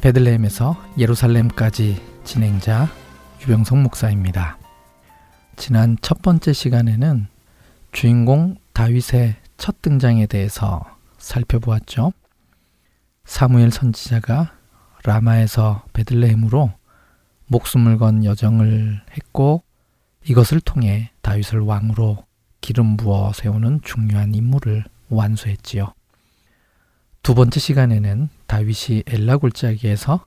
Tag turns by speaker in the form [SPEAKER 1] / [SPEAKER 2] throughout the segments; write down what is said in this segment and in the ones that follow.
[SPEAKER 1] 베들레헴에서 예루살렘까지 진행자 유병성 목사입니다. 지난 첫 번째 시간에는 주인공 다윗의 첫 등장에 대해서 살펴보았죠. 사무엘 선지자가 라마에서 베들레헴으로 목숨을 건 여정을 했고 이것을 통해 다윗을 왕으로 기름 부어 세우는 중요한 임무를 완수했지요. 두 번째 시간에는 다윗이 엘라 골짜기에서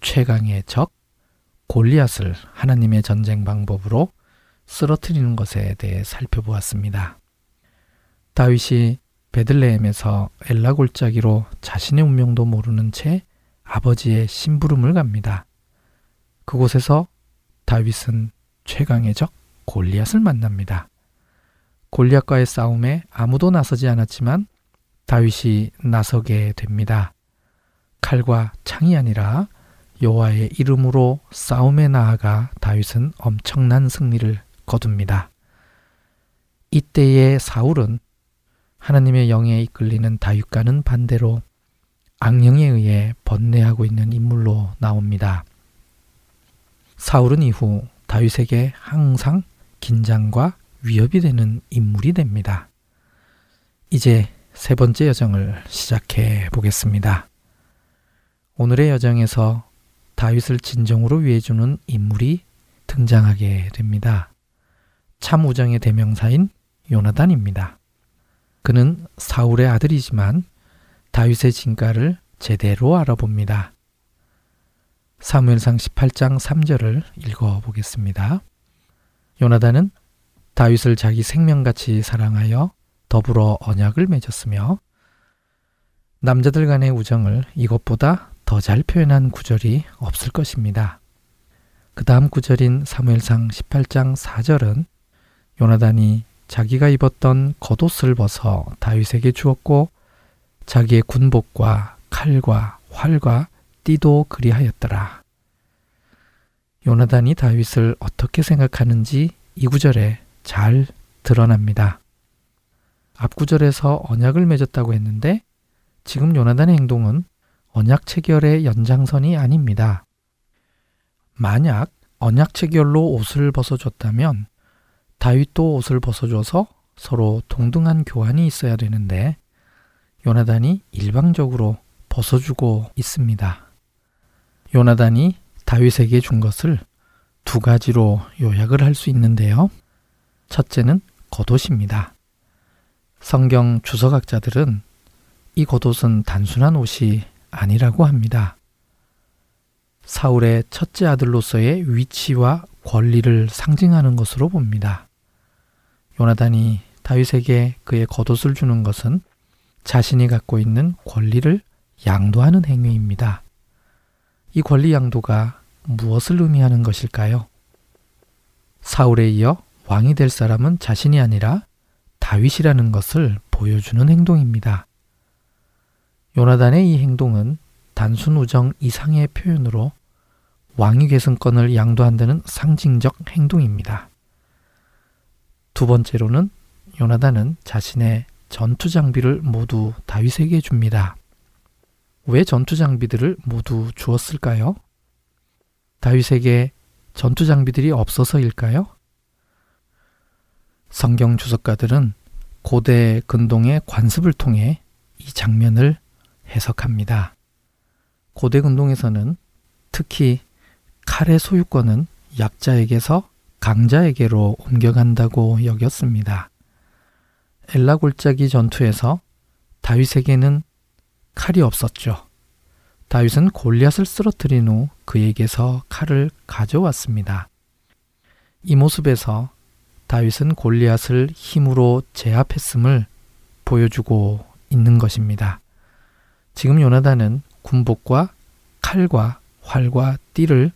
[SPEAKER 1] 최강의 적 골리앗을 하나님의 전쟁 방법으로 쓰러뜨리는 것에 대해 살펴보았습니다. 다윗이 베들레헴에서 엘라 골짜기로 자신의 운명도 모르는 채 아버지의 심부름을 갑니다. 그곳에서 다윗은 최강의 적 골리앗을 만납니다. 골리앗과의 싸움에 아무도 나서지 않았지만 다윗이 나서게 됩니다. 칼과 창이 아니라 여호와의 이름으로 싸움에 나아가 다윗은 엄청난 승리를 거둡니다. 이때의 사울은 하나님의 영에 이끌리는 다윗과는 반대로 악령에 의해 번뇌하고 있는 인물로 나옵니다. 사울은 이후 다윗에게 항상 긴장과 위협이 되는 인물이 됩니다. 이제 세 번째 여정을 시작해 보겠습니다. 오늘의 여정에서 다윗을 진정으로 위해주는 인물이 등장하게 됩니다. 참 우정의 대명사인 요나단입니다. 그는 사울의 아들이지만 다윗의 진가를 제대로 알아봅니다. 사무엘상 18장 3절을 읽어 보겠습니다. 요나단은 다윗을 자기 생명같이 사랑하여 더불어 언약을 맺었으며 남자들 간의 우정을 이것보다 더 잘 표현한 구절이 없을 것입니다. 그 다음 구절인 사무엘상 18장 4절은 요나단이 자기가 입었던 겉옷을 벗어 다윗에게 주었고 자기의 군복과 칼과 활과 띠도 그리하였더라. 요나단이 다윗을 어떻게 생각하는지 이 구절에 잘 드러납니다. 앞 구절에서 언약을 맺었다고 했는데 지금 요나단의 행동은 언약 체결의 연장선이 아닙니다. 만약 언약 체결로 옷을 벗어줬다면 다윗도 옷을 벗어줘서 서로 동등한 교환이 있어야 되는데 요나단이 일방적으로 벗어주고 있습니다. 요나단이 다윗에게 준 것을 두 가지로 요약을 할 수 있는데요. 첫째는 겉옷입니다. 성경 주석학자들은 이 겉옷은 단순한 옷이 아니라고 합니다. 사울의 첫째 아들로서의 위치와 권리를 상징하는 것으로 봅니다. 요나단이 다윗에게 그의 겉옷을 주는 것은 자신이 갖고 있는 권리를 양도하는 행위입니다. 이 권리 양도가 무엇을 의미하는 것일까요? 사울에 이어 왕이 될 사람은 자신이 아니라 다윗이라는 것을 보여주는 행동입니다. 요나단의 이 행동은 단순 우정 이상의 표현으로 왕위 계승권을 양도한다는 상징적 행동입니다. 두 번째로는 요나단은 자신의 전투 장비를 모두 다윗에게 줍니다. 왜 전투 장비들을 모두 주었을까요? 다윗에게 전투 장비들이 없어서일까요? 성경 주석가들은 고대 근동의 관습을 통해 이 장면을 해석합니다. 고대 근동에서는 특히 칼의 소유권은 약자에게서 강자에게로 옮겨간다고 여겼습니다. 엘라 골짜기 전투에서 다윗에게는 칼이 없었죠. 다윗은 골리앗을 쓰러뜨린 후 그에게서 칼을 가져왔습니다. 이 모습에서 다윗은 골리앗을 힘으로 제압했음을 보여주고 있는 것입니다. 지금 요나단은 군복과 칼과 활과 띠를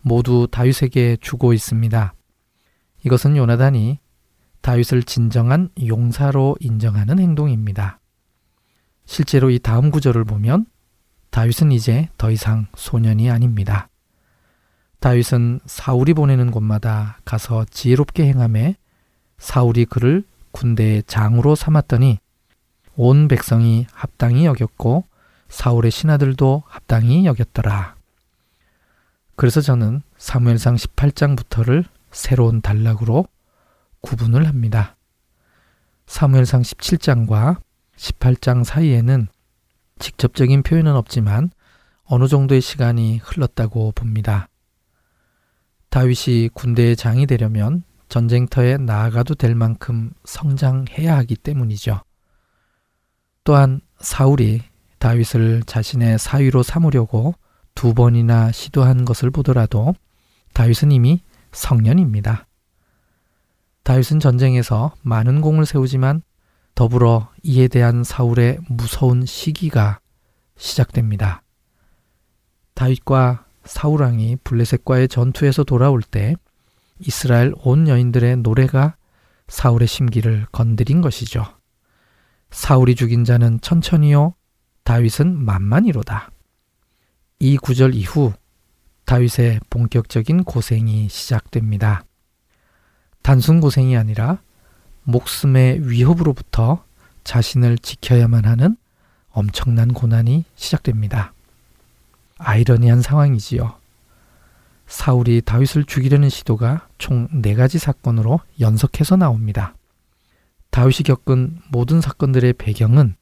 [SPEAKER 1] 모두 다윗에게 주고 있습니다. 이것은 요나단이 다윗을 진정한 용사로 인정하는 행동입니다. 실제로 이 다음 구절을 보면 다윗은 이제 더 이상 소년이 아닙니다. 다윗은 사울이 보내는 곳마다 가서 지혜롭게 행함에 사울이 그를 군대의 장으로 삼았더니 온 백성이 합당히 여겼고 사울의 신하들도 합당히 여겼더라. 그래서 저는 사무엘상 18장부터를 새로운 단락으로 구분을 합니다. 사무엘상 17장과 18장 사이에는 직접적인 표현은 없지만 어느 정도의 시간이 흘렀다고 봅니다. 다윗이 군대의 장이 되려면 전쟁터에 나아가도 될 만큼 성장해야 하기 때문이죠. 또한 사울이 다윗을 자신의 사위로 삼으려고 두 번이나 시도한 것을 보더라도 다윗은 이미 성년입니다. 다윗은 전쟁에서 많은 공을 세우지만 더불어 이에 대한 사울의 무서운 시기가 시작됩니다. 다윗과 사울왕이 블레셋과의 전투에서 돌아올 때 이스라엘 온 여인들의 노래가 사울의 심기를 건드린 것이죠. 사울이 죽인 자는 천천히요, 다윗은 만만히로다. 이 구절 이후 다윗의 본격적인 고생이 시작됩니다. 단순 고생이 아니라 목숨의 위협으로부터 자신을 지켜야만 하는 엄청난 고난이 시작됩니다. 아이러니한 상황이지요. 사울이 다윗을 죽이려는 시도가 총네 가지 사건으로 연속해서 나옵니다. 다윗이 겪은 모든 사건들의 배경은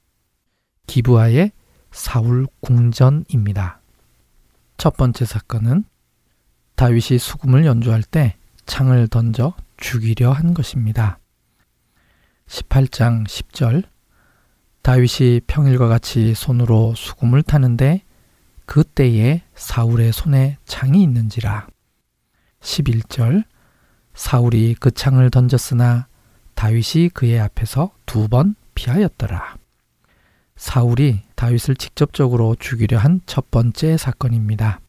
[SPEAKER 1] 기부하의 사울 궁전입니다. 첫 번째 사건은 다윗이 수금을 연주할 때 창을 던져 죽이려 한 것입니다. 18장 10절 다윗이 평일과 같이 손으로 수금을 타는데 그때에 사울의 손에 창이 있는지라. 11절 사울이 그 창을 던졌으나 다윗이 그의 앞에서 두 번 피하였더라. 사울이 다윗을 직접적으로 죽이려 한 첫 번째 사건입니다.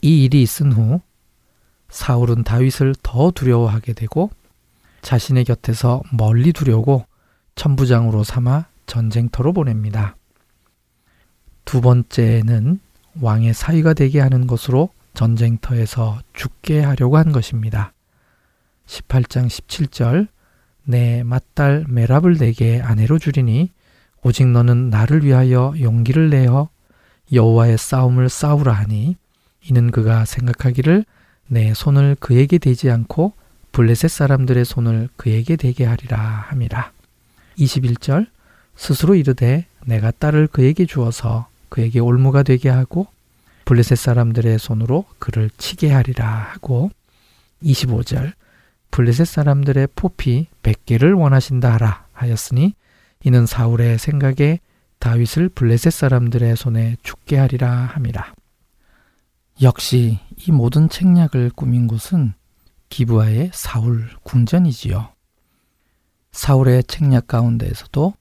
[SPEAKER 1] 이 일이 있은 후 사울은 다윗을 더 두려워하게 되고 자신의 곁에서 멀리 두려고 천부장으로 삼아 전쟁터로 보냅니다. 두 번째는 왕의 사위가 되게 하는 것으로 전쟁터에서 죽게 하려고 한 것입니다. 18장 17절 내 맏딸 메랍을 내게 아내로 주리니 오직 너는 나를 위하여 용기를 내어 여호와의 싸움을 싸우라 하니 이는 그가 생각하기를 내 손을 그에게 대지 않고 블레셋 사람들의 손을 그에게 대게 하리라 함이라. 21절 스스로 이르되 내가 딸을 그에게 주어서 그에게 올무가 되게 하고 블레셋 사람들의 손으로 그를 치게 하리라 하고 25절 블레셋 사람들의 포피 100개를 원하신다 하라 하였으니 이는 사울의 생각에 다윗을 블레셋 사람들의 손에 죽게 하리라 함이라. 역시 이 모든 책략을 꾸민 곳은 기부하의 사울 궁전이지요. 사울의 책략 가운데에서도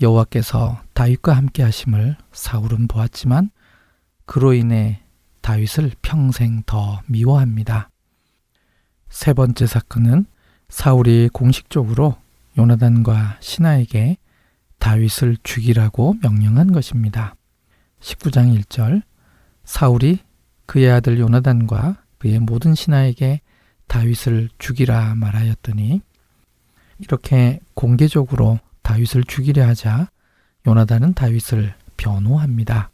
[SPEAKER 1] 여호와께서 다윗과 함께 하심을 사울은 보았지만 그로 인해 다윗을 평생 더 미워합니다. 세 번째 사건은 사울이 공식적으로 요나단과 신하에게 다윗을 죽이라고 명령한 것입니다. 19장 1절 사울이 그의 아들 요나단과 그의 모든 신하에게 다윗을 죽이라 말하였더니 이렇게 공개적으로 다윗을 죽이려 하자 요나단은 다윗을 변호합니다.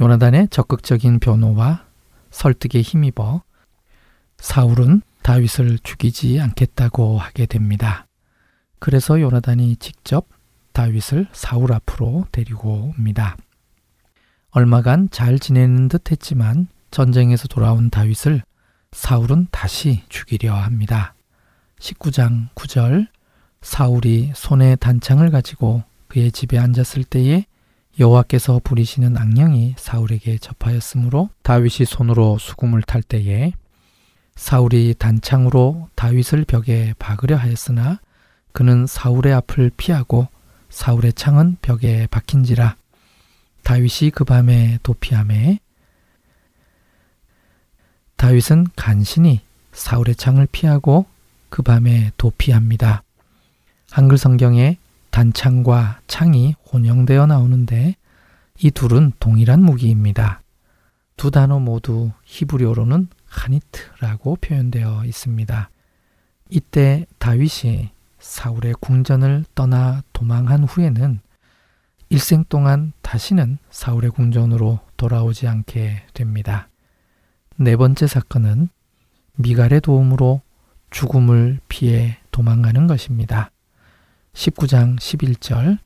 [SPEAKER 1] 요나단의 적극적인 변호와 설득에 힘입어 사울은 다윗을 죽이지 않겠다고 하게 됩니다. 그래서 요나단이 직접 다윗을 사울 앞으로 데리고 옵니다. 얼마간 잘 지내는 듯 했지만 전쟁에서 돌아온 다윗을 사울은 다시 죽이려 합니다. 19장 9절 사울이 손에 단창을 가지고 그의 집에 앉았을 때에 여호와께서 부리시는 악령이 사울에게 접하였으므로 다윗이 손으로 수금을 탈 때에 사울이 단창으로 다윗을 벽에 박으려 하였으나 그는 사울의 앞을 피하고 사울의 창은 벽에 박힌지라 다윗이 그 밤에 도피함에 다윗은 간신히 사울의 창을 피하고 그 밤에 도피합니다. 한글 성경에 단창과 창이 혼용되어 나오는데 이 둘은 동일한 무기입니다. 두 단어 모두 히브리어로는 하니트라고 표현되어 있습니다. 이때 다윗이 사울의 궁전을 떠나 도망한 후에는 일생 동안 다시는 사울의 궁전으로 돌아오지 않게 됩니다. 네 번째 사건은 미갈의 도움으로 죽음을 피해 도망가는 것입니다. 19장 11절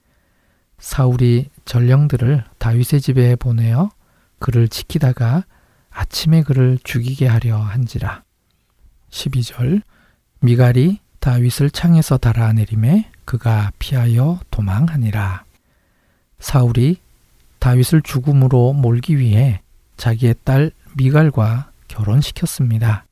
[SPEAKER 1] 사울이 전령들을 다윗의 집에 보내어 그를 지키다가 아침에 그를 죽이게 하려 한지라. 12절 미갈이 다윗을 창에서 달아내림에 그가 피하여 도망하니라. 사울이 다윗을 죽음으로 몰기 위해 자기의 딸 미갈과 결혼시켰습니다.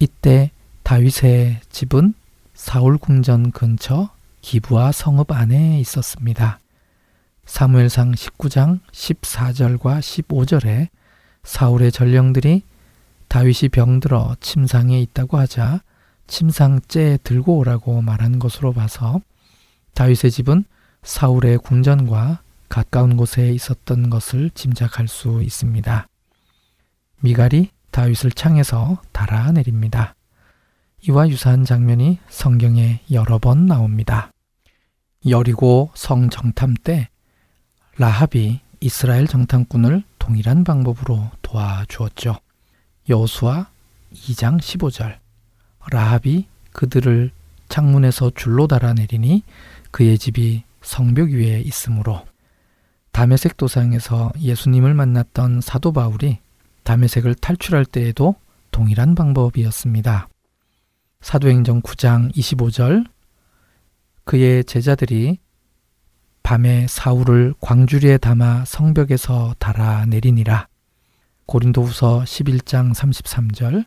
[SPEAKER 1] 이때 다윗의 집은 사울 궁전 근처 기부와 성읍 안에 있었습니다. 사무엘상 19장 14절과 15절에 사울의 전령들이 다윗이 병들어 침상에 있다고 하자 침상째 들고 오라고 말한 것으로 봐서 다윗의 집은 사울의 궁전과 가까운 곳에 있었던 것을 짐작할 수 있습니다. 미갈이 다윗을 창에서 달아내립니다. 이와 유사한 장면이 성경에 여러 번 나옵니다. 여리고 성 정탐 때 라합이 이스라엘 정탐꾼을 동일한 방법으로 도와주었죠. 여수와 2장 15절 라합이 그들을 창문에서 줄로 달아내리니 그의 집이 성벽 위에 있으므로 담에색 도상에서 예수님을 만났던 사도 바울이 담에색을 탈출할 때에도 동일한 방법이었습니다. 사도행전 9장 25절 그의 제자들이 밤에 사울을 광주리에 담아 성벽에서 달아내리니라. 고린도후서 11장 33절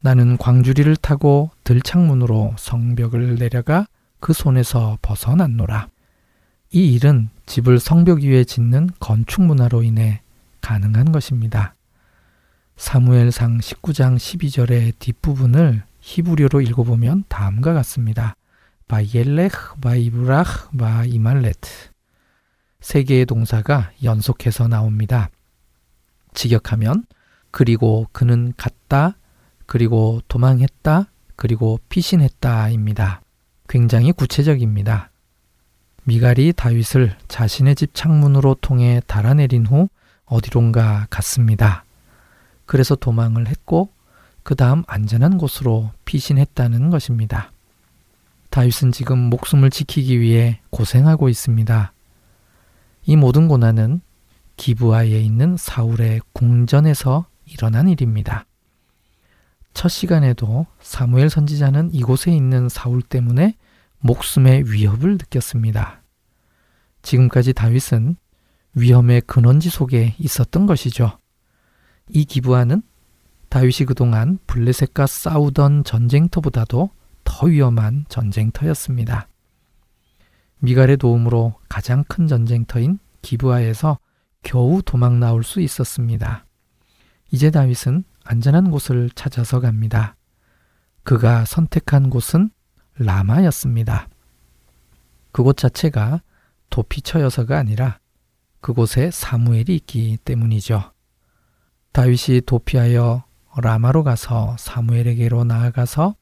[SPEAKER 1] 나는 광주리를 타고 들창문으로 성벽을 내려가 그 손에서 벗어났노라. 이 일은 집을 성벽 위에 짓는 건축 문화로 인해 가능한 것입니다. 사무엘상 19장 12절의 뒷부분을 히브리어로 읽어보면 다음과 같습니다. וילך, ויברח, וימלט. 세 개의 동사가 연속해서 나옵니다. 직역하면 그리고 그는 갔다, 그리고 도망했다, 그리고 피신했다입니다. 굉장히 구체적입니다. 미갈이 다윗을 자신의 집 창문으로 통해 달아내린 후 어디론가 갔습니다. 그래서 도망을 했고 그 다음 안전한 곳으로 피신했다는 것입니다. 다윗은 지금 목숨을 지키기 위해 고생하고 있습니다. 이 모든 고난은 기부하에 있는 사울의 궁전에서 일어난 일입니다. 첫 시간에도 사무엘 선지자는 이곳에 있는 사울 때문에 목숨의 위협을 느꼈습니다. 지금까지 다윗은 위험의 근원지 속에 있었던 것이죠. 이 기부하는 다윗이 그동안 블레셋과 싸우던 전쟁터보다도 더 위험한 전쟁터였습니다. 미갈의 도움으로 가장 큰 전쟁터인 기부하에서 겨우 도망 나올 수 있었습니다. 이제 다윗은 안전한 곳을 찾아서 갑니다. 그가 선택한 곳은 라마였습니다. 그곳 자체가 도피처여서가 아니라 그곳에 사무엘이 있기 때문이죠. 다윗이 도피하여 라마로 가서 사무엘에게로 나아가서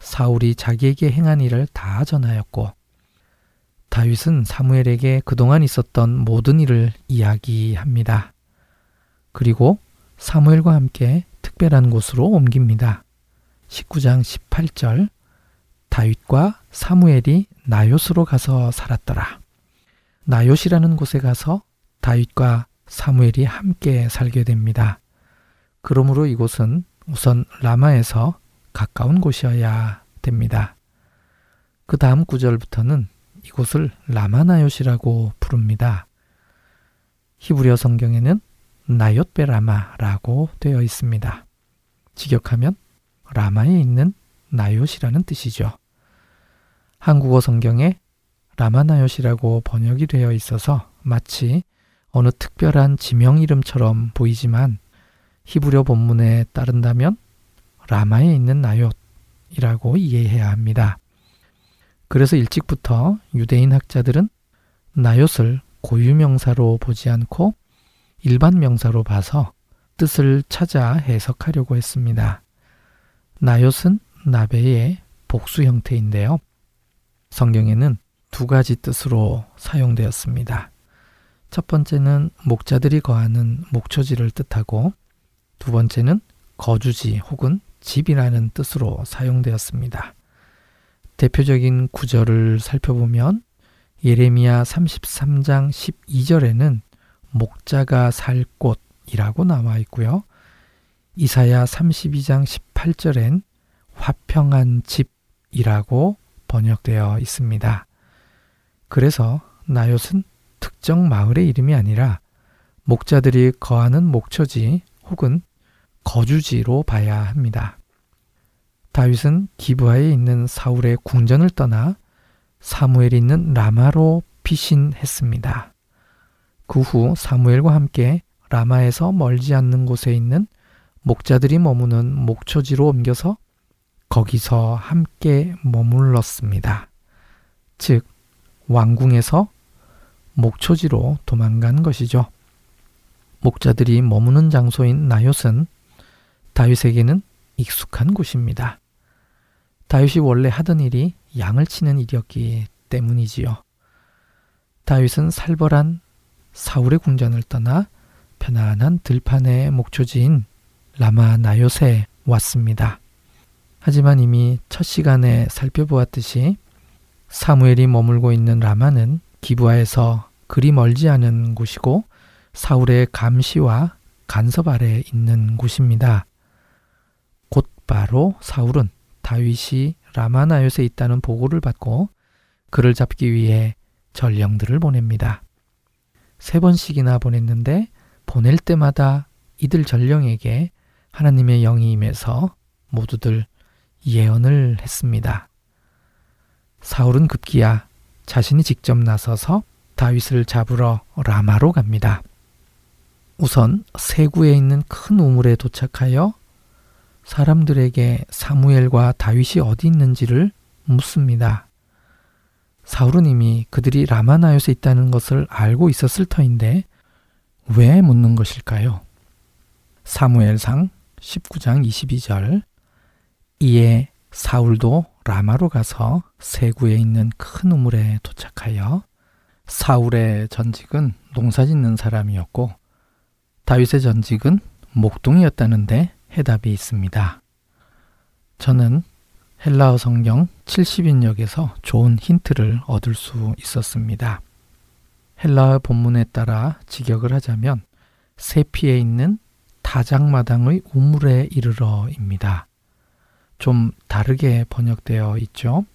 [SPEAKER 1] 사울이 자기에게 행한 일을 다 전하였고 다윗은 사무엘에게 그동안 있었던 모든 일을 이야기합니다. 그리고 사무엘과 함께 특별한 곳으로 옮깁니다. 19장 18절 다윗과 사무엘이 나요스로 가서 살았더라. 나요시라는 곳에 가서 다윗과 사무엘이 함께 살게 됩니다. 그러므로 이곳은 우선 라마에서 가까운 곳이어야 됩니다. 그 다음 구절부터는 이곳을 라마나요시라고 부릅니다. 히브리어 성경에는 나요베라마라고 되어 있습니다. 직역하면 라마에 있는 나요시라는 뜻이죠. 한국어 성경에 라마나요시라고 번역이 되어 있어서 마치 어느 특별한 지명 이름처럼 보이지만 히브리어 본문에 따른다면 라마에 있는 나요이라고 이해해야 합니다. 그래서 일찍부터 유대인 학자들은 나요을 고유명사로 보지 않고 일반 명사로 봐서 뜻을 찾아 해석하려고 했습니다. 나요은 나베의 복수 형태인데요. 성경에는 두 가지 뜻으로 사용되었습니다. 첫 번째는 목자들이 거하는 목초지를 뜻하고 두 번째는 거주지 혹은 집이라는 뜻으로 사용되었습니다. 대표적인 구절을 살펴보면 예레미야 33장 12절에는 목자가 살 곳이라고 나와 있고요. 이사야 32장 18절엔 화평한 집이라고 번역되어 있습니다. 그래서 나요은 특정 마을의 이름이 아니라 목자들이 거하는 목처지 혹은 거주지로 봐야 합니다. 다윗은 기브아에 있는 사울의 궁전을 떠나 사무엘이 있는 라마로 피신했습니다. 그 후 사무엘과 함께 라마에서 멀지 않는 곳에 있는 목자들이 머무는 목초지로 옮겨서 거기서 함께 머물렀습니다. 즉, 왕궁에서 목초지로 도망간 것이죠. 목자들이 머무는 장소인 나요은 다윗에게는 익숙한 곳입니다. 다윗이 원래 하던 일이 양을 치는 일이었기 때문이지요. 다윗은 살벌한 사울의 궁전을 떠나 편안한 들판의 목초지인 라마 나요세 왔습니다. 하지만 이미 첫 시간에 살펴보았듯이 사무엘이 머물고 있는 라마는 기부하에서 그리 멀지 않은 곳이고 사울의 감시와 간섭 아래 있는 곳입니다. 곧 바로 사울은 다윗이 라마나요에 있다는 보고를 받고 그를 잡기 위해 전령들을 보냅니다. 세 번씩이나 보냈는데 보낼 때마다 이들 전령에게 하나님의 영이 임해서 모두들 예언을 했습니다. 사울은 급기야 자신이 직접 나서서 다윗을 잡으러 라마로 갑니다. 우선 세구에 있는 큰 우물에 도착하여 사람들에게 사무엘과 다윗이 어디 있는지를 묻습니다. 사울은 이미 그들이 라마나요에 있다는 것을 알고 있었을 터인데 왜 묻는 것일까요? 사무엘상 19장 22절 이에 사울도 라마로 가서 세구에 있는 큰 우물에 도착하여 사울의 전직은 농사 짓는 사람이었고 다윗의 전직은 목동이었다는데 해답이 있습니다. 저는 헬라어 성경 70인역에서 좋은 힌트를 얻을 수 있었습니다. 헬라어 본문에 따라 직역을 하자면 세피에 있는 다장마당의 우물에 이르러입니다. 좀 다르게 번역되어 있죠.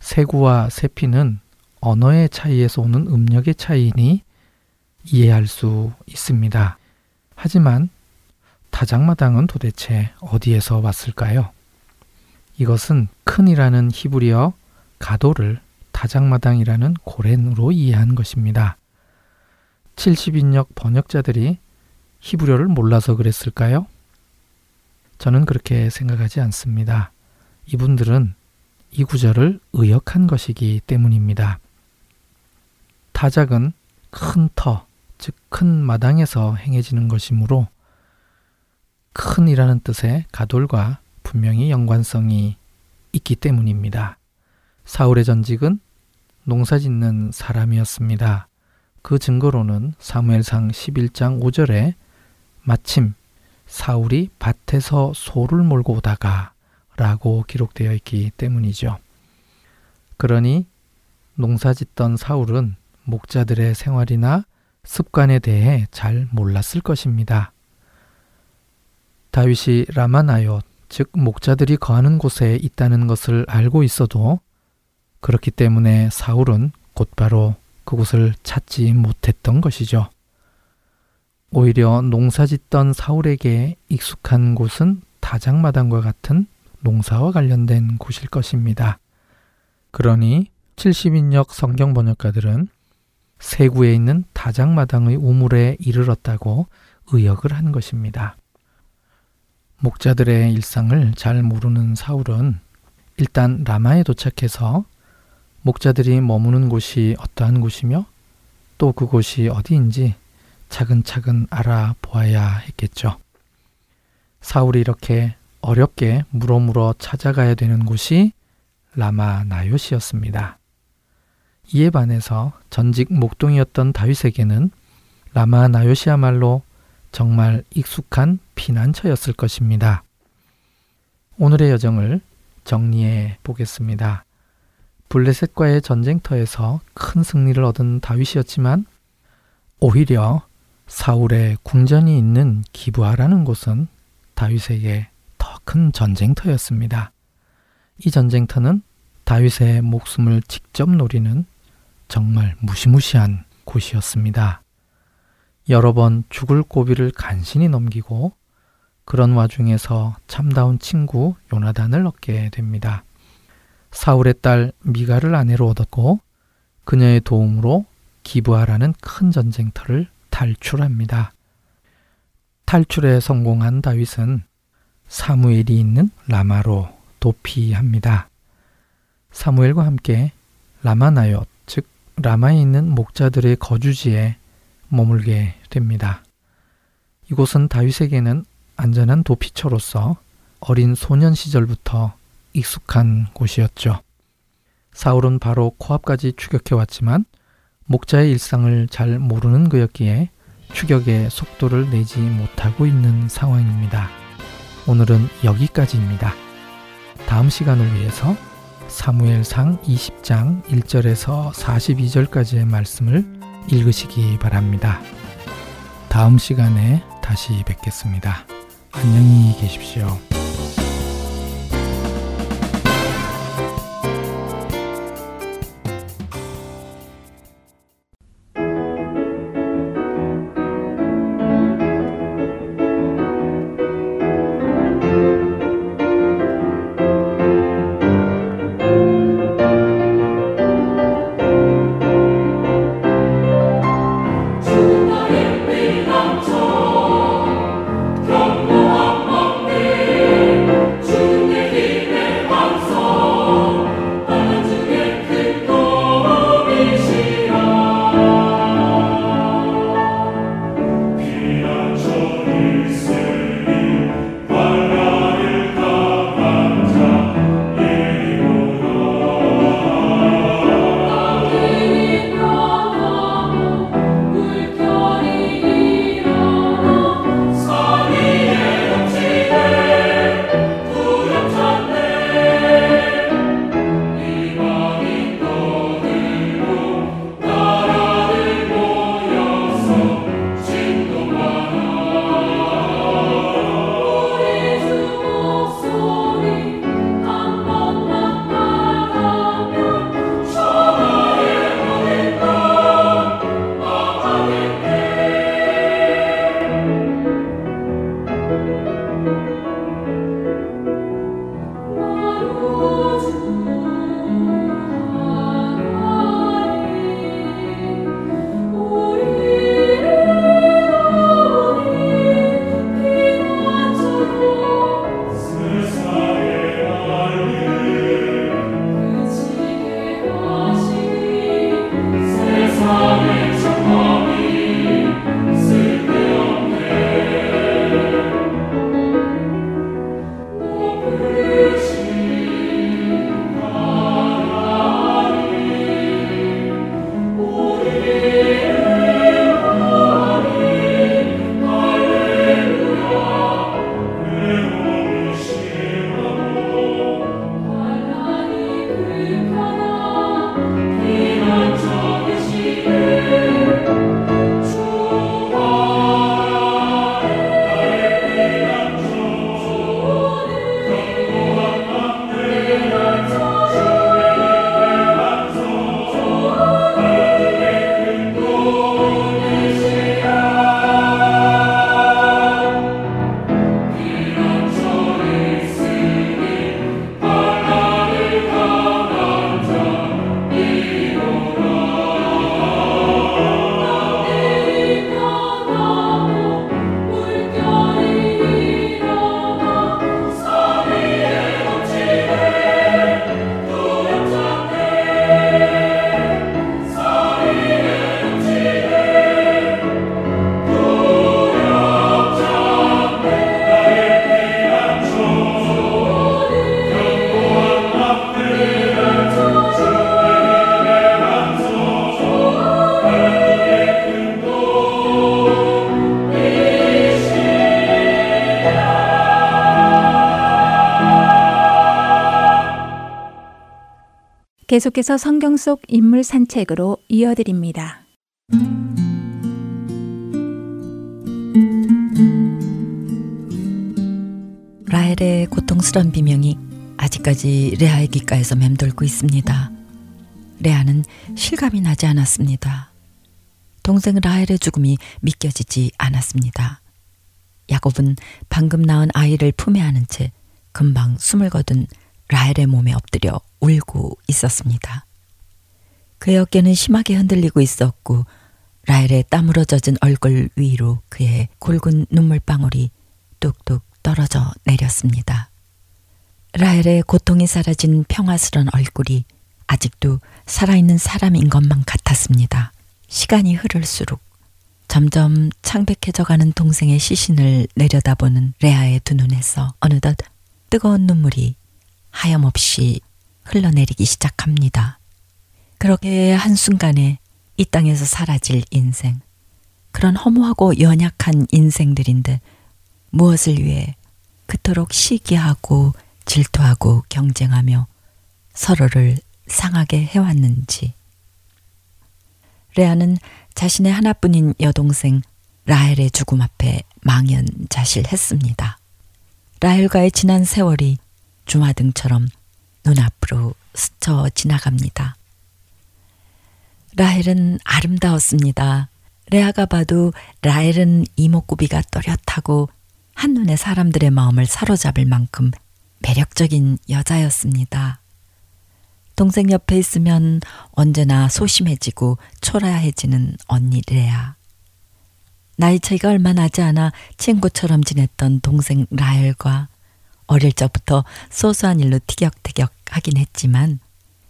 [SPEAKER 1] 세구와 세피는 언어의 차이에서 오는 음력의 차이니 이해할 수 있습니다. 하지만 다장마당은 도대체 어디에서 왔을까요? 이것은 큰이라는 히브리어 가도를 다장마당이라는 고렌으로 이해한 것입니다. 70인역 번역자들이 히브리어를 몰라서 그랬을까요? 저는 그렇게 생각하지 않습니다. 이분들은 이 구절을 의역한 것이기 때문입니다. 타작은 큰 터, 즉 큰 마당에서 행해지는 것이므로 큰이라는 뜻의 가돌과 분명히 연관성이 있기 때문입니다. 사울의 전직은 농사 짓는 사람이었습니다. 그 증거로는 사무엘상 11장 5절에 마침 사울이 밭에서 소를 몰고 오다가 라고 기록되어 있기 때문이죠. 그러니 농사 짓던 사울은 목자들의 생활이나 습관에 대해 잘 몰랐을 것입니다. 다윗이 라마나요, 즉 목자들이 거하는 곳에 있다는 것을 알고 있어도 그렇기 때문에 사울은 곧바로 그곳을 찾지 못했던 것이죠. 오히려 농사 짓던 사울에게 익숙한 곳은 다장마당과 같은 농사와 관련된 곳일 것입니다. 그러니 70인역 성경 번역가들은 세구에 있는 다장마당의 우물에 이르렀다고 의역을 한 것입니다. 목자들의 일상을 잘 모르는 사울은 일단 라마에 도착해서 목자들이 머무는 곳이 어떠한 곳이며 또 그곳이 어디인지 차근차근 알아보아야 했겠죠. 사울이 이렇게 어렵게 물어물어 찾아가야 되는 곳이 라마 나요시였습니다. 이에 반해서 전직 목동이었던 다윗에게는 라마 나요시야말로 정말 익숙한 피난처였을 것입니다. 오늘의 여정을 정리해 보겠습니다. 블레셋과의 전쟁터에서 큰 승리를 얻은 다윗이었지만 오히려 사울의 궁전이 있는 기부하라는 곳은 다윗에게 더 큰 전쟁터였습니다. 이 전쟁터는 다윗의 목숨을 직접 노리는 정말 무시무시한 곳이었습니다. 여러 번 죽을 고비를 간신히 넘기고 그런 와중에서 참다운 친구 요나단을 얻게 됩니다. 사울의 딸 미가를 아내로 얻었고 그녀의 도움으로 기부하라는 큰 전쟁터를 탈출합니다. 탈출에 성공한 다윗은 사무엘이 있는 라마로 도피합니다. 사무엘과 함께 라마나요, 즉 라마에 있는 목자들의 거주지에 머물게 됩니다. 이곳은 다윗에게는 안전한 도피처로서 어린 소년 시절부터 익숙한 곳이었죠. 사울은 바로 코앞까지 추격해 왔지만 목자의 일상을 잘 모르는 그였기에 추격의 속도를 내지 못하고 있는 상황입니다. 오늘은 여기까지입니다. 다음 시간을 위해서 사무엘상 20장 1절에서 42절까지의 말씀을 읽으시기 바랍니다. 다음 시간에 다시 뵙겠습니다. 안녕히 계십시오.
[SPEAKER 2] 계속해서 성경 속 인물 산책으로 이어드립니다.
[SPEAKER 3] 라헬의 고통스런 비명이 아직까지 레아의 귓가에서 맴돌고 있습니다. 레아는 실감이 나지 않았습니다. 동생 라헬의 죽음이 믿겨지지 않았습니다. 야곱은 방금 낳은 아이를 품에 안은 채 금방 숨을 거둔 라헬의 몸에 엎드려 울고 있었습니다. 그의 어깨는 심하게 흔들리고 있었고 라헬의 땀으로 젖은 얼굴 위로 그의 굵은 눈물방울이 뚝뚝 떨어져 내렸습니다. 라헬의 고통이 사라진 평화스런 얼굴이 아직도 살아있는 사람인 것만 같았습니다. 시간이 흐를수록 점점 창백해져가는 동생의 시신을 내려다보는 레아의 두 눈에서 어느덧 뜨거운 눈물이 하염없이 흘러내리기 시작합니다. 그렇게 한순간에 이 땅에서 사라질 인생. 그런 허무하고 연약한 인생들인데 무엇을 위해 그토록 시기하고 질투하고 경쟁하며 서로를 상하게 해왔는지. 레아는 자신의 하나뿐인 여동생 라헬의 죽음 앞에 망연자실했습니다. 라헬과의 지난 세월이 주마등처럼 눈앞으로 스쳐 지나갑니다. 라헬은 아름다웠습니다. 레아가 봐도 라헬은 이목구비가 또렷하고 한눈에 사람들의 마음을 사로잡을 만큼 매력적인 여자였습니다. 동생 옆에 있으면 언제나 소심해지고 초라해지는 언니 레아. 나이 차이가 얼마 나지 않아 친구처럼 지냈던 동생 라헬과 어릴 적부터 소소한 일로 티격태격 하긴 했지만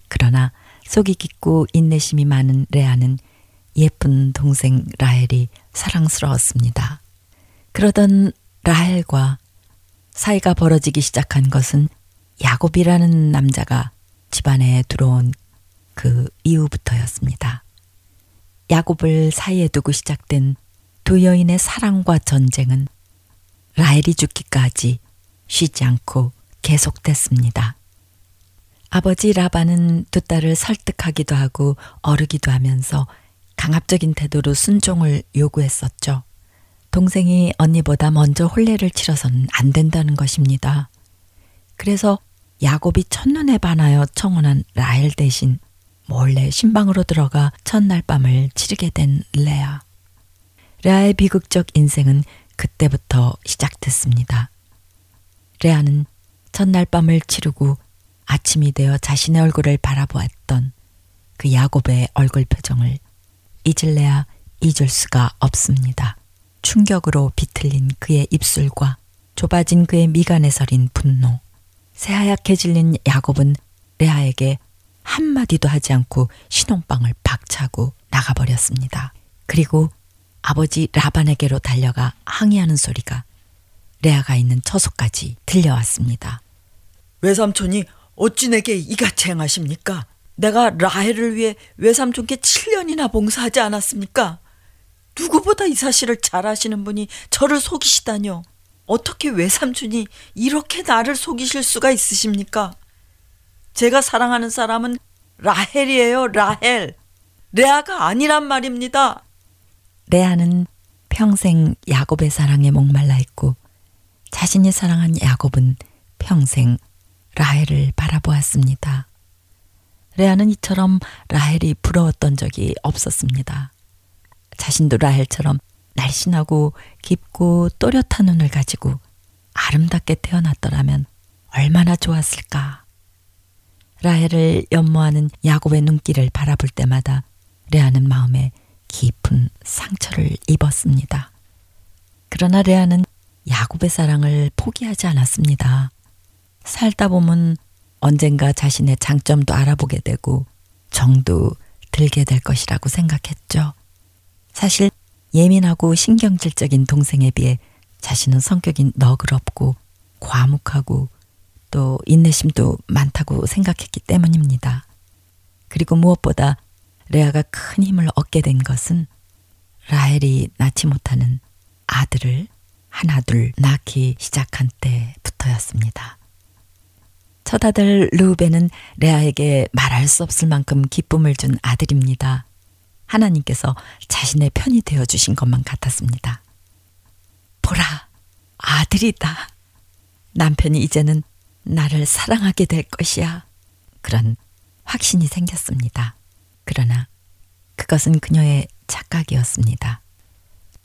[SPEAKER 3] 그러나 속이 깊고 인내심이 많은 레아는 예쁜 동생 라헬이 사랑스러웠습니다. 그러던 라헬과 사이가 벌어지기 시작한 것은 야곱이라는 남자가 집안에 들어온 그 이후부터였습니다. 야곱을 사이에 두고 시작된 두 여인의 사랑과 전쟁은 라헬이 죽기까지 쉬지 않고 계속됐습니다. 아버지 라반은 두 딸을 설득하기도 하고 어르기도 하면서 강압적인 태도로 순종을 요구했었죠. 동생이 언니보다 먼저 혼례를 치러서는 안 된다는 것입니다. 그래서 야곱이 첫눈에 반하여 청혼한 라헬 대신 몰래 신방으로 들어가 첫날 밤을 치르게 된 레아. 레아의 비극적 인생은 그때부터 시작됐습니다. 레아는 첫날 밤을 치르고 아침이 되어 자신의 얼굴을 바라보았던 그 야곱의 얼굴 표정을 잊을래야 잊을 수가 없습니다. 충격으로 비틀린 그의 입술과 좁아진 그의 미간에 서린 분노. 새하얗게 질린 야곱은 레아에게 한마디도 하지 않고 신혼방을 박차고 나가버렸습니다. 그리고 아버지 라반에게로 달려가 항의하는 소리가 레아가 있는 처소까지 들려왔습니다.
[SPEAKER 4] 외삼촌이 어찌 내게 이같이 행하십니까? 내가 라헬을 위해 외삼촌께 7년이나 봉사하지 않았습니까? 누구보다 이 사실을 잘 아시는 분이 저를 속이시다뇨. 어떻게 외삼촌이 이렇게 나를 속이실 수가 있으십니까? 제가 사랑하는 사람은 라헬이에요, 라헬. 레아가 아니란 말입니다.
[SPEAKER 3] 레아는 평생 야곱의 사랑에 목말라 했고 자신이 사랑한 야곱은 평생 라헬을 바라보았습니다. 레아는 이처럼 라헬이 부러웠던 적이 없었습니다. 자신도 라헬처럼 날씬하고 깊고 또렷한 눈을 가지고 아름답게 태어났더라면 얼마나 좋았을까. 라헬을 연모하는 야곱의 눈길을 바라볼 때마다 레아는 마음에 깊은 상처를 입었습니다. 그러나 레아는 야곱의 사랑을 포기하지 않았습니다. 살다 보면 언젠가 자신의 장점도 알아보게 되고 정도 들게 될 것이라고 생각했죠. 사실 예민하고 신경질적인 동생에 비해 자신은 성격이 너그럽고 과묵하고 또 인내심도 많다고 생각했기 때문입니다. 그리고 무엇보다 레아가 큰 힘을 얻게 된 것은 라헬이 낳지 못하는 아들을 하나둘 낳기 시작한 때부터였습니다. 첫 아들 르우벤은 레아에게 말할 수 없을 만큼 기쁨을 준 아들입니다. 하나님께서 자신의 편이 되어 주신 것만 같았습니다. 보라, 아들이다. 남편이 이제는 나를 사랑하게 될 것이야. 그런 확신이 생겼습니다. 그러나 그것은 그녀의 착각이었습니다.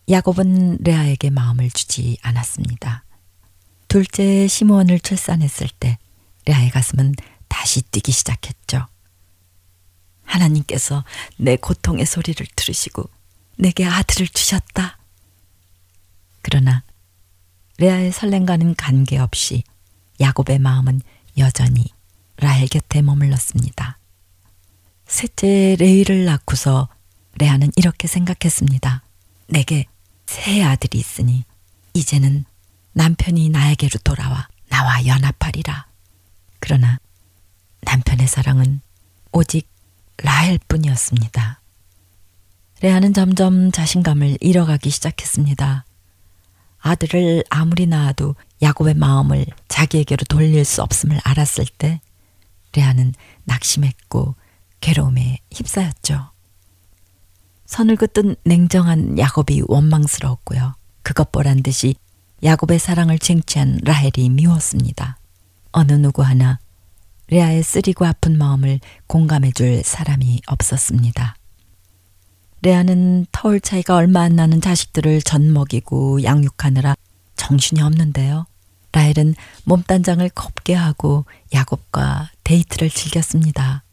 [SPEAKER 3] 야곱은 레아에게 마음을 주지 않았습니다. 둘째 시므온을 출산했을 때 레아의 가슴은 다시 뛰기 시작했죠. 하나님께서 내 고통의 소리를 들으시고 내게 아들을 주셨다. 그러나 레아의 설렘과는 관계없이 야곱의 마음은 여전히 라헬 곁에 머물렀습니다. 셋째 레이를 낳고서 레아는 이렇게 생각했습니다. 내게 새 아들이 있으니 이제는 남편이 나에게로 돌아와 나와 연합하리라. 그러나 남편의 사랑은 오직 라헬 뿐이었습니다. 레아는 점점 자신감을 잃어가기 시작했습니다. 아들을 아무리 낳아도 야곱의 마음을 자기에게로 돌릴 수 없음을 알았을 때 레아는 낙심했고 괴로움에 휩싸였죠. 선을 긋던 냉정한 야곱이 원망스러웠고요. 그것 보란 듯이 야곱의 사랑을 쟁취한 라헬이 미웠습니다. 어느 누구 하나 레아의 쓰리고 아픈 마음을 공감해 줄 사람이 없었습니다. 레아는 터울 차이가 얼마 안 나는 자식들을 젖먹이고 양육하느라 정신이 없는데요. 라헬은 몸단장을 곱게 하고 야곱과 데이트를 즐겼습니다.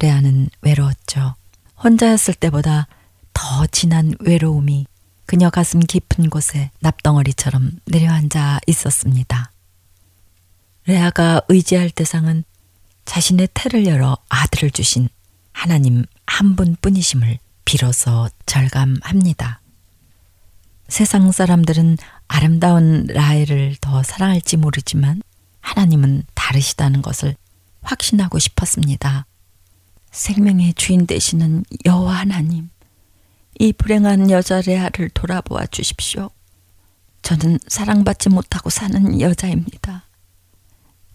[SPEAKER 3] 레아는 외로웠죠. 혼자였을 때보다 더 진한 외로움이 그녀 가슴 깊은 곳에 납덩어리처럼 내려앉아 있었습니다. 레아가 의지할 대상은 자신의 태를 열어 아들을 주신 하나님 한 분뿐이심을 빌어서 절감합니다. 세상 사람들은 아름다운 라헬을 더 사랑할지 모르지만 하나님은 다르시다는 것을 확신하고 싶었습니다. 생명의 주인 되시는 여호와 하나님, 이 불행한 여자 레아를 돌아보아 주십시오. 저는 사랑받지 못하고 사는 여자입니다.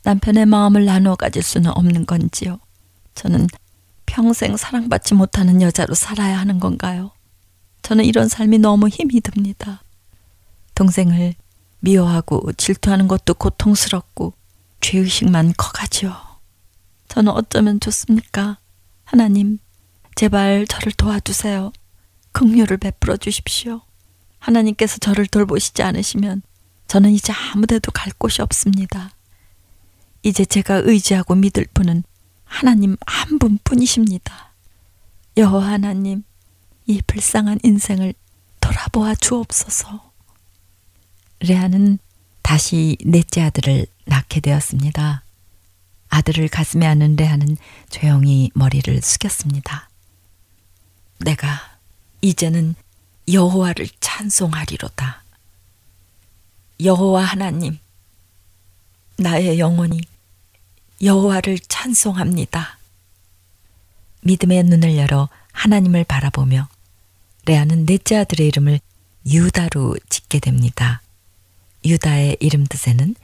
[SPEAKER 3] 남편의 마음을 나누어 가질 수는 없는 건지요. 저는 평생 사랑받지 못하는 여자로 살아야 하는 건가요? 저는 이런 삶이 너무 힘이 듭니다. 동생을 미워하고 질투하는 것도 고통스럽고 죄의식만 커가지요. 저는 어쩌면 좋습니까? 하나님, 제발 저를 도와주세요. 긍휼을 베풀어 주십시오. 하나님께서 저를 돌보시지 않으시면 저는 이제 아무데도 갈 곳이 없습니다. 이제 제가 의지하고 믿을 분은 하나님 한 분뿐이십니다. 여호와 하나님, 이 불쌍한 인생을 돌아보아 주옵소서. 레아는 다시 넷째 아들을 낳게 되었습니다. 아들을 가슴에 안은 레아는 조용히 머리를 숙였습니다. 내가 이제는 여호와를 찬송하리로다. 여호와 하나님, 나의 영혼이 여호와를 찬송합니다. 믿음의 눈을 열어 하나님을 바라보며 레아는 넷째 아들의 이름을 유다로 짓게 됩니다. 유다의 이름 뜻에는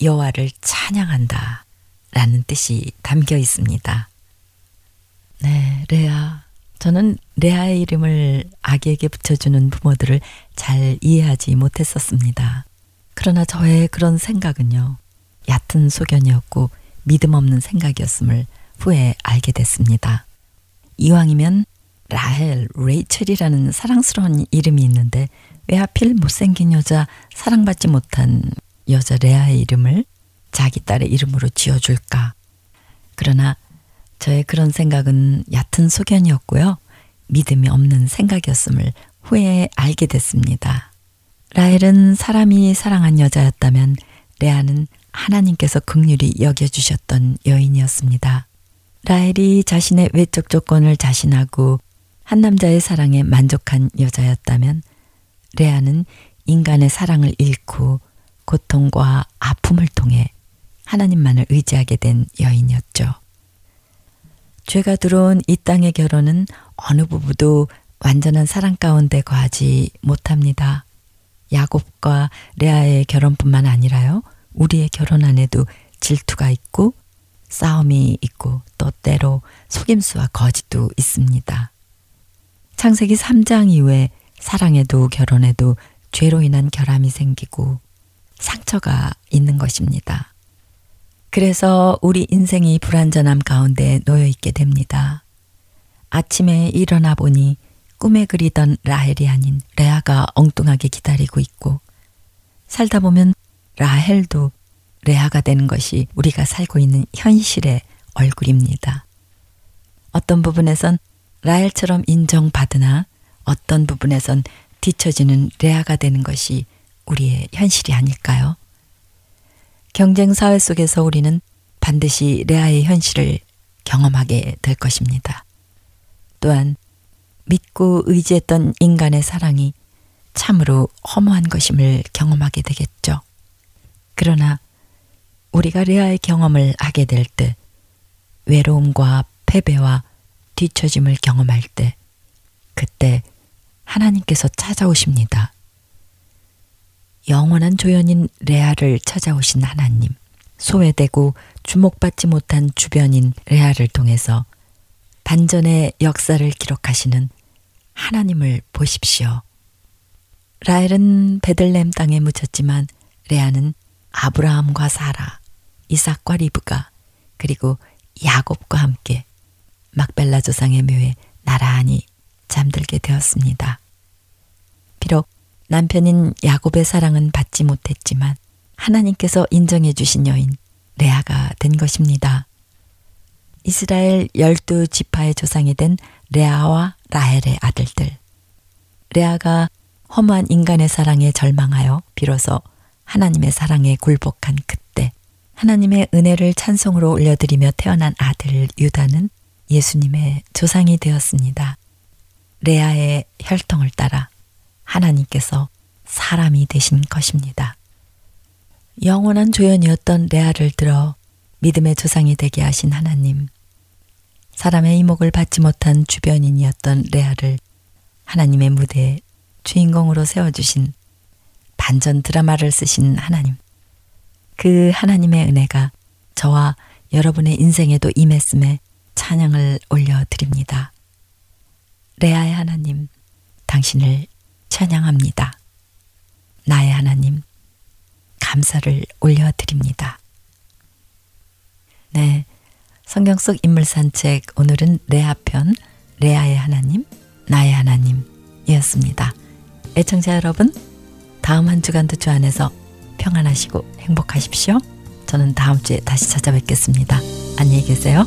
[SPEAKER 3] 여호와를 찬양한다 라는 뜻이 담겨 있습니다. 네, 레아. 저는 레아의 이름을 아기에게 붙여주는 부모들을 잘 이해하지 못했었습니다. 그러나 저의 그런 생각은요, 얕은 소견이었고 믿음 없는 생각이었음을 후에 알게 됐습니다. 이왕이면 라헬, 레이첼이라는 사랑스러운 이름이 있는데 왜 하필 못생긴 여자, 사랑받지 못한 여자 레아의 이름을 자기 딸의 이름으로 지어줄까? 그러나 저의 그런 생각은 얕은 소견이었고요. 믿음이 없는 생각이었음을 후에 알게 됐습니다. 라헬은 사람이 사랑한 여자였다면 레아는 하나님께서 극률이 여겨주셨던 여인이었습니다. 라헬이 자신의 외적 조건을 자신하고 한 남자의 사랑에 만족한 여자였다면 레아는 인간의 사랑을 잃고 고통과 아픔을 통해 하나님만을 의지하게 된 여인이었죠. 죄가 들어온 이 땅의 결혼은 어느 부부도 완전한 사랑 가운데 거하지 못합니다. 야곱과 레아의 결혼뿐만 아니라요. 우리의 결혼 안에도 질투가 있고 싸움이 있고 또 때로 속임수와 거짓도 있습니다. 창세기 3장 이후에 사랑에도 결혼에도 죄로 인한 결함이 생기고 상처가 있는 것입니다. 그래서 우리 인생이 불완전함 가운데 놓여 있게 됩니다. 아침에 일어나 보니 꿈에 그리던 라헬이 아닌 레아가 엉뚱하게 기다리고 있고 살다 보면 라헬도 레아가 되는 것이 우리가 살고 있는 현실의 얼굴입니다. 어떤 부분에선 라헬처럼 인정받으나 어떤 부분에선 뒤처지는 레아가 되는 것이 우리의 현실이 아닐까요? 경쟁 사회 속에서 우리는 반드시 레아의 현실을 경험하게 될 것입니다. 또한 믿고 의지했던 인간의 사랑이 참으로 허무한 것임을 경험하게 되겠죠. 그러나 우리가 레아의 경험을 하게 될 때, 외로움과 패배와 뒤처짐을 경험할 때, 그때 하나님께서 찾아오십니다. 영원한 조연인 레아를 찾아오신 하나님, 소외되고 주목받지 못한 주변인 레아를 통해서 반전의 역사를 기록하시는 하나님을 보십시오. 라헬은 베들렘 땅에 묻혔지만 레아는 아브라함과 사라, 이삭과 리브가 그리고 야곱과 함께 막벨라 조상의 묘에 나란히 잠들게 되었습니다. 비록 남편인 야곱의 사랑은 받지 못했지만 하나님께서 인정해 주신 여인 레아가 된 것입니다. 이스라엘 열두 지파의 조상이 된 레아와 라헬의 아들들. 레아가 허무한 인간의 사랑에 절망하여 비로소 하나님의 사랑에 굴복한 그때 하나님의 은혜를 찬송으로 올려드리며 태어난 아들 유다는 예수님의 조상이 되었습니다. 레아의 혈통을 따라 하나님께서 사람이 되신 것입니다. 영원한 조연이었던 레아를 들어 믿음의 조상이 되게 하신 하나님. 사람의 이목을 받지 못한 주변인이었던 레아를 하나님의 무대에 주인공으로 세워주신 반전 드라마를 쓰신 하나님. 그 하나님의 은혜가 저와 여러분의 인생에도 임했음에 찬양을 올려드립니다. 레아의 하나님, 당신을 찬양합니다. 나의 하나님, 감사를 올려드립니다. 네. 성경 속 인물 산책 오늘은 레아 편 레아의 하나님, 나의 하나님이었습니다. 애청자 여러분, 다음 한 주간도 주 안에서 평안하시고 행복하십시오. 저는 다음 주에 다시 찾아뵙겠습니다. 안녕히 계세요.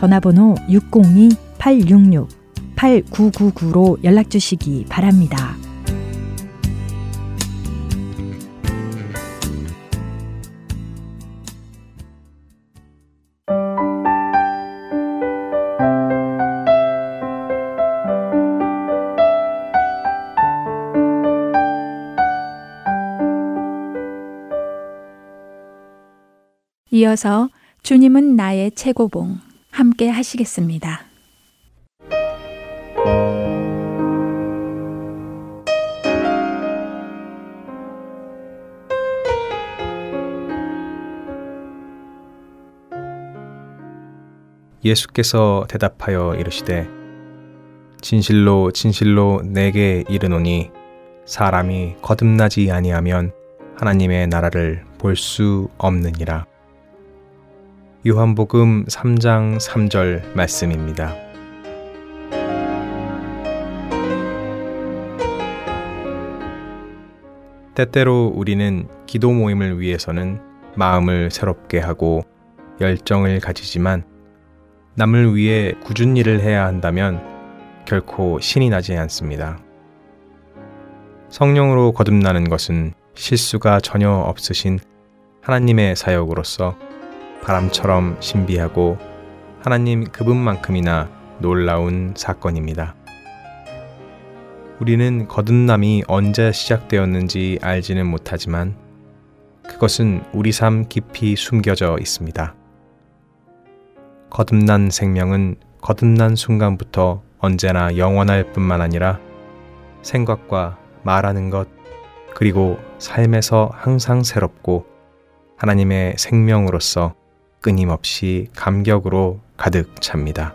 [SPEAKER 2] 전화번호 602-866-8999로 연락 주시기 바랍니다. 이어서 주님은 나의 최고봉 함께 하시겠습니다.
[SPEAKER 5] 예수께서 대답하여 이르시되 진실로 진실로 내게 이르노니 사람이 거듭나지 아니하면 하나님의 나라를 볼 수 없느니라. 요한복음 3장 3절 말씀입니다. 때때로 우리는 기도 모임을 위해서는 마음을 새롭게 하고 열정을 가지지만 남을 위해 굳은 일을 해야 한다면 결코 신이 나지 않습니다. 성령으로 거듭나는 것은 실수가 전혀 없으신 하나님의 사역으로서 바람처럼 신비하고 하나님 그분만큼이나 놀라운 사건입니다. 우리는 거듭남이 언제 시작되었는지 알지는 못하지만 그것은 우리 삶 깊이 숨겨져 있습니다. 거듭난 생명은 거듭난 순간부터 언제나 영원할 뿐만 아니라 생각과 말하는 것, 그리고 삶에서 항상 새롭고 하나님의 생명으로서 끊임없이 감격으로 가득 찹니다.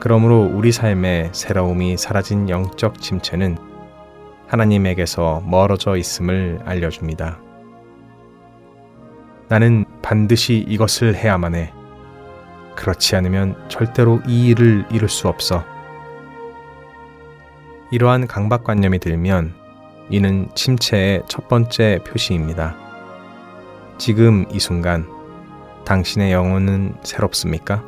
[SPEAKER 5] 그러므로 우리 삶의 새로움이 사라진 영적 침체는 하나님에게서 멀어져 있음을 알려줍니다. 나는 반드시 이것을 해야만 해. 그렇지 않으면 절대로 이 일을 이룰 수 없어. 이러한 강박관념이 들면 이는 침체의 첫 번째 표시입니다. 지금 이 순간 당신의 영혼은 새롭습니까?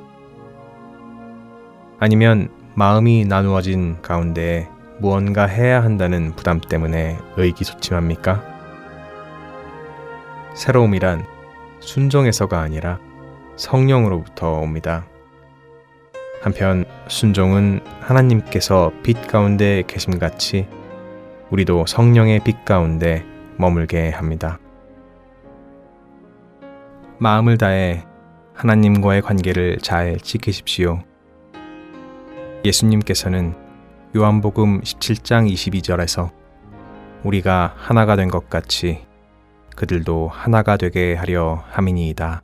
[SPEAKER 5] 아니면 마음이 나누어진 가운데 무언가 해야 한다는 부담 때문에 의기소침합니까? 새로움이란 순종에서가 아니라 성령으로부터 옵니다. 한편 순종은 하나님께서 빛 가운데 계심같이 우리도 성령의 빛 가운데 머물게 합니다. 마음을 다해 하나님과의 관계를 잘 지키십시오. 예수님께서는 요한복음 17장 22절에서 우리가 하나가 된 것 같이 그들도 하나가 되게 하려 함이니이다.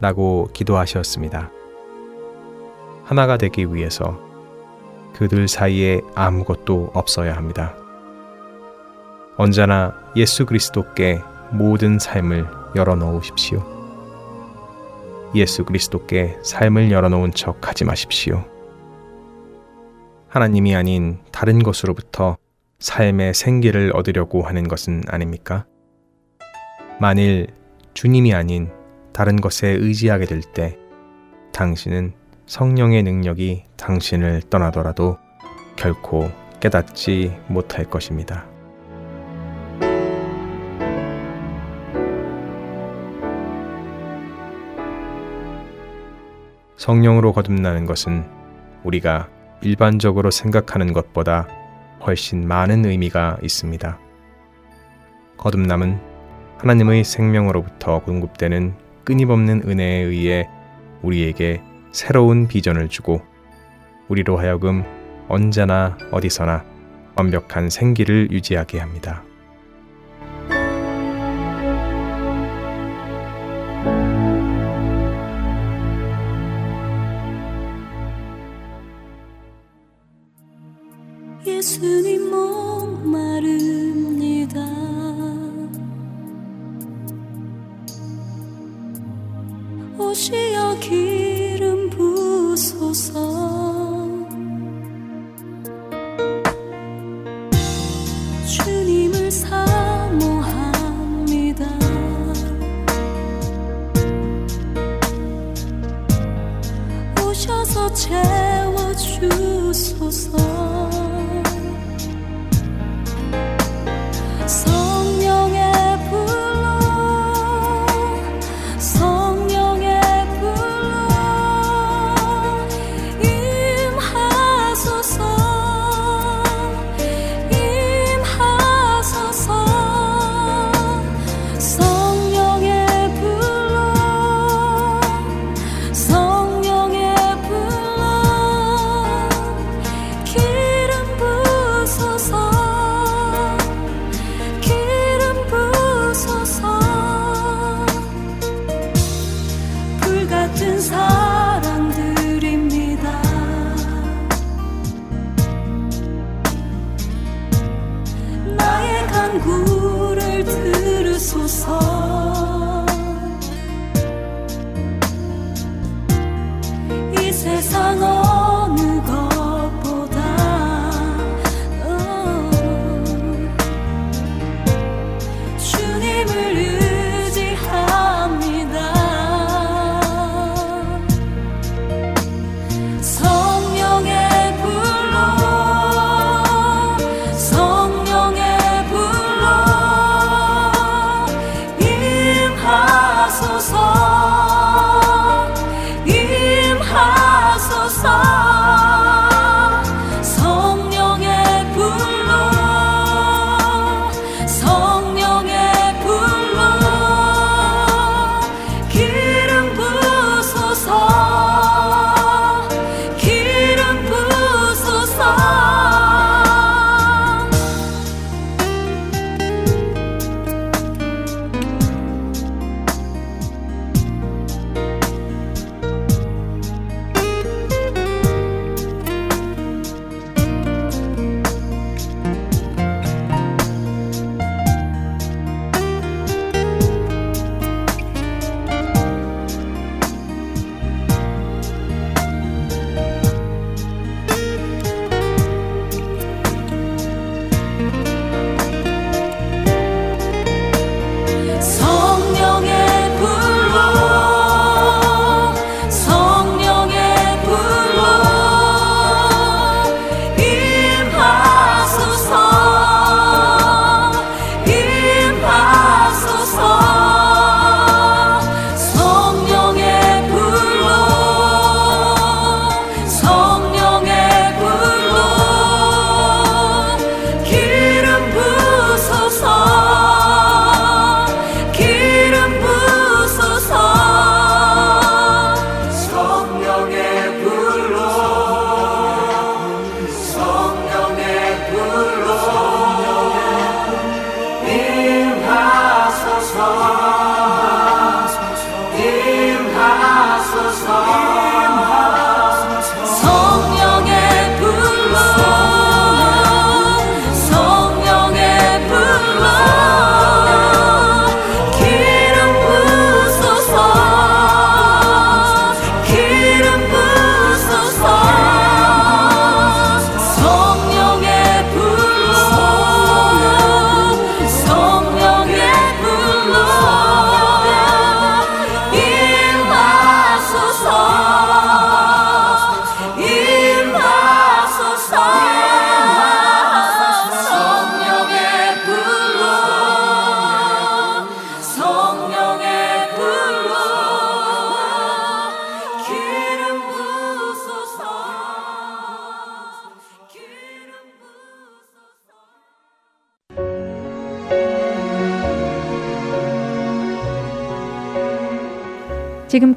[SPEAKER 5] 라고 기도하셨습니다. 하나가 되기 위해서 그들 사이에 아무것도 없어야 합니다. 언제나 예수 그리스도께 모든 삶을 열어놓으십시오. 예수 그리스도께 삶을 열어놓은 척 하지 마십시오. 하나님이 아닌 다른 것으로부터 삶의 생기를 얻으려고 하는 것은 아닙니까? 만일 주님이 아닌 다른 것에 의지하게 될 때 당신은 성령의 능력이 당신을 떠나더라도 결코 깨닫지 못할 것입니다. 성령으로 거듭나는 것은 우리가 일반적으로 생각하는 것보다 훨씬 많은 의미가 있습니다. 거듭남은 하나님의 생명으로부터 공급되는 끊임없는 은혜에 의해 우리에게 새로운 비전을 주고 우리로 하여금 언제나 어디서나 완벽한 생기를 유지하게 합니다.
[SPEAKER 6] 예